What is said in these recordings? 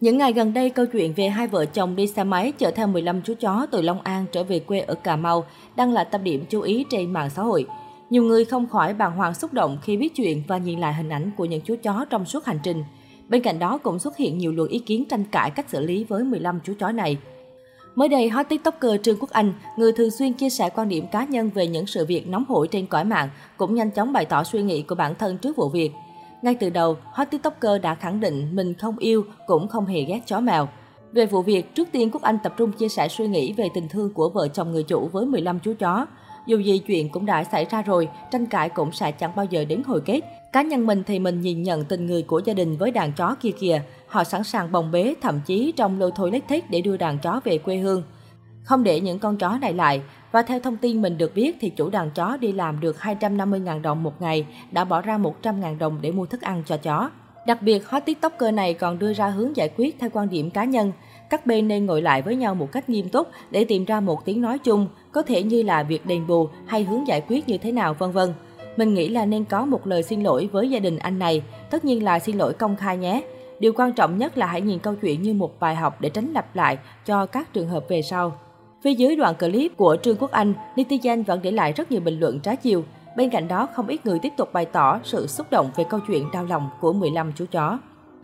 Những ngày gần đây, câu chuyện về hai vợ chồng đi xe máy chở theo 15 chú chó từ Long An trở về quê ở Cà Mau đang là tâm điểm chú ý trên mạng xã hội. Nhiều người không khỏi bàng hoàng xúc động khi biết chuyện và nhìn lại hình ảnh của những chú chó trong suốt hành trình. Bên cạnh đó cũng xuất hiện nhiều luồng ý kiến tranh cãi cách xử lý với 15 chú chó này. Mới đây, hot tiktoker Trương Quốc Anh, người thường xuyên chia sẻ quan điểm cá nhân về những sự việc nóng hổi trên cõi mạng, cũng nhanh chóng bày tỏ suy nghĩ của bản thân trước vụ việc. Ngay từ đầu, hot tiktoker đã khẳng định mình không yêu cũng không hề ghét chó mèo. Về vụ việc, trước tiên Quốc Anh tập trung chia sẻ suy nghĩ về tình thương của vợ chồng người chủ với 15 chú chó. Dù gì chuyện cũng đã xảy ra rồi, tranh cãi cũng sẽ chẳng bao giờ đến hồi kết. Cá nhân mình thì mình nhìn nhận tình người của gia đình với đàn chó kia kìa. Họ sẵn sàng bồng bế, thậm chí trong lôi thôi lấy thích để đưa đàn chó về quê hương. Không để những con chó này lại, và theo thông tin mình được biết thì chủ đàn chó đi làm được 250.000 đồng một ngày, đã bỏ ra 100.000 đồng để mua thức ăn cho chó. Đặc biệt, hot tiktoker này còn đưa ra hướng giải quyết theo quan điểm cá nhân. Các bên nên ngồi lại với nhau một cách nghiêm túc để tìm ra một tiếng nói chung, có thể như là việc đền bù hay hướng giải quyết như thế nào vân vân. Mình nghĩ là nên có một lời xin lỗi với gia đình anh này, tất nhiên là xin lỗi công khai nhé. Điều quan trọng nhất là hãy nhìn câu chuyện như một bài học để tránh lặp lại cho các trường hợp về sau. Phía dưới đoạn clip của Trương Quốc Anh, netizen vẫn để lại rất nhiều bình luận trái chiều. Bên cạnh đó, không ít người tiếp tục bày tỏ sự xúc động về câu chuyện đau lòng của 15 chú chó.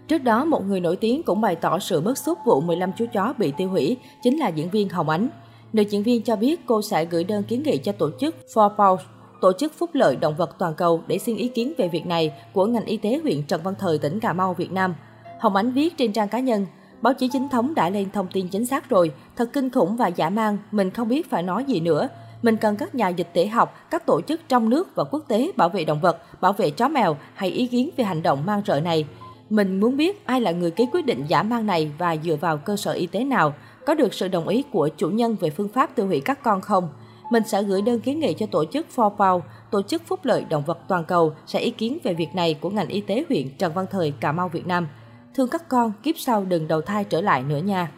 Trước đó, một người nổi tiếng cũng bày tỏ sự bức xúc vụ 15 chú chó bị tiêu hủy, chính là diễn viên Hồng Ánh. Nữ diễn viên cho biết cô sẽ gửi đơn kiến nghị cho tổ chức For Paws, tổ chức phúc lợi động vật toàn cầu để xin ý kiến về việc này của ngành y tế huyện Trần Văn Thời, tỉnh Cà Mau, Việt Nam. Hồng Ánh viết trên trang cá nhân, Báo chí chính thống đã lên thông tin chính xác rồi, thật kinh khủng và giả mang, mình không biết phải nói gì nữa. Mình cần các nhà dịch tễ học, các tổ chức trong nước và quốc tế bảo vệ động vật, bảo vệ chó mèo hay ý kiến về hành động mang rợ này. Mình muốn biết ai là người ký quyết định giả mang này và dựa vào cơ sở y tế nào, có được sự đồng ý của chủ nhân về phương pháp tiêu hủy các con không. Mình sẽ gửi đơn kiến nghị cho tổ chức For Pow, tổ chức phúc lợi động vật toàn cầu sẽ ý kiến về việc này của ngành y tế huyện Trần Văn Thời, Cà Mau, Việt Nam. Thương các con, kiếp sau đừng đầu thai trở lại nữa nha.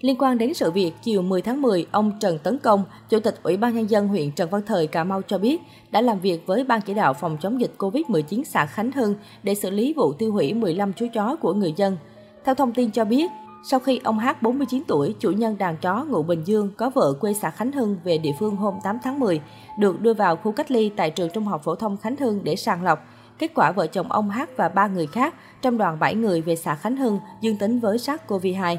Liên quan đến sự việc, chiều 10 tháng 10, ông Trần Tấn Công, Chủ tịch Ủy ban Nhân dân huyện Trần Văn Thời, Cà Mau cho biết đã làm việc với Ban chỉ đạo phòng chống dịch COVID-19 xã Khánh Hưng để xử lý vụ tiêu hủy 15 chú chó của người dân. Theo thông tin cho biết, sau khi ông H 49 tuổi, chủ nhân đàn chó ngụ Bình Dương có vợ quê xã Khánh Hưng về địa phương hôm 8 tháng 10, được đưa vào khu cách ly tại trường Trung học phổ thông Khánh Hưng để sàng lọc. Kết quả vợ chồng ông H và ba người khác trong đoàn 7 người về xã Khánh Hưng dương tính với SARS-CoV-2.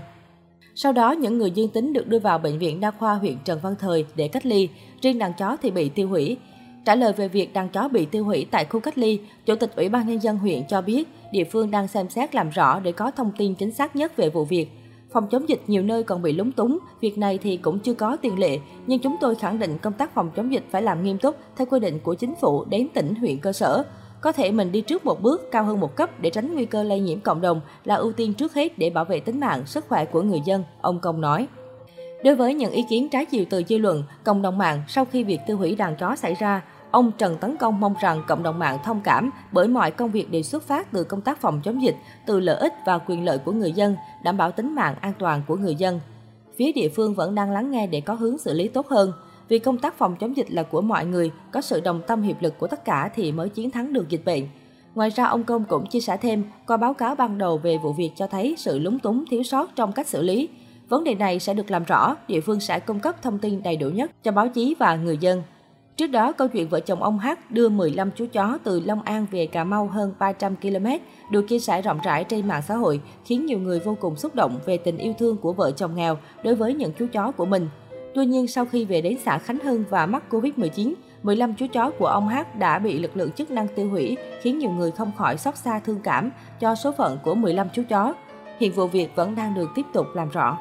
Sau đó, những người dương tính được đưa vào bệnh viện đa khoa huyện Trần Văn Thời để cách ly, riêng đàn chó thì bị tiêu hủy. Trả lời về việc đàn chó bị tiêu hủy tại khu cách ly, Chủ tịch Ủy ban Nhân dân huyện cho biết địa phương đang xem xét làm rõ để có thông tin chính xác nhất về vụ việc. Phòng chống dịch nhiều nơi còn bị lúng túng, việc này thì cũng chưa có tiền lệ, nhưng chúng tôi khẳng định công tác phòng chống dịch phải làm nghiêm túc theo quy định của chính phủ đến tỉnh huyện cơ sở. Có thể mình đi trước một bước, cao hơn một cấp để tránh nguy cơ lây nhiễm cộng đồng là ưu tiên trước hết để bảo vệ tính mạng, sức khỏe của người dân, ông Công nói. Đối với những ý kiến trái chiều từ dư luận, cộng đồng mạng sau khi việc tiêu hủy đàn chó xảy ra, ông Trần Tấn Công mong rằng cộng đồng mạng thông cảm bởi mọi công việc đều xuất phát từ công tác phòng chống dịch, từ lợi ích và quyền lợi của người dân, đảm bảo tính mạng an toàn của người dân. Phía địa phương vẫn đang lắng nghe để có hướng xử lý tốt hơn. Vì công tác phòng chống dịch là của mọi người, có sự đồng tâm hiệp lực của tất cả thì mới chiến thắng được dịch bệnh. Ngoài ra, ông Công cũng chia sẻ thêm, qua báo cáo ban đầu về vụ việc cho thấy sự lúng túng thiếu sót trong cách xử lý. Vấn đề này sẽ được làm rõ, địa phương sẽ cung cấp thông tin đầy đủ nhất cho báo chí và người dân. Trước đó, câu chuyện vợ chồng ông H đưa 15 chú chó từ Long An về Cà Mau hơn 300 km được chia sẻ rộng rãi trên mạng xã hội, khiến nhiều người vô cùng xúc động về tình yêu thương của vợ chồng nghèo đối với những chú chó của mình. Tuy nhiên, sau khi về đến xã Khánh Hưng và mắc Covid-19, 15 chú chó của ông H đã bị lực lượng chức năng tiêu hủy, khiến nhiều người không khỏi xót xa thương cảm cho số phận của 15 chú chó. Hiện vụ việc vẫn đang được tiếp tục làm rõ.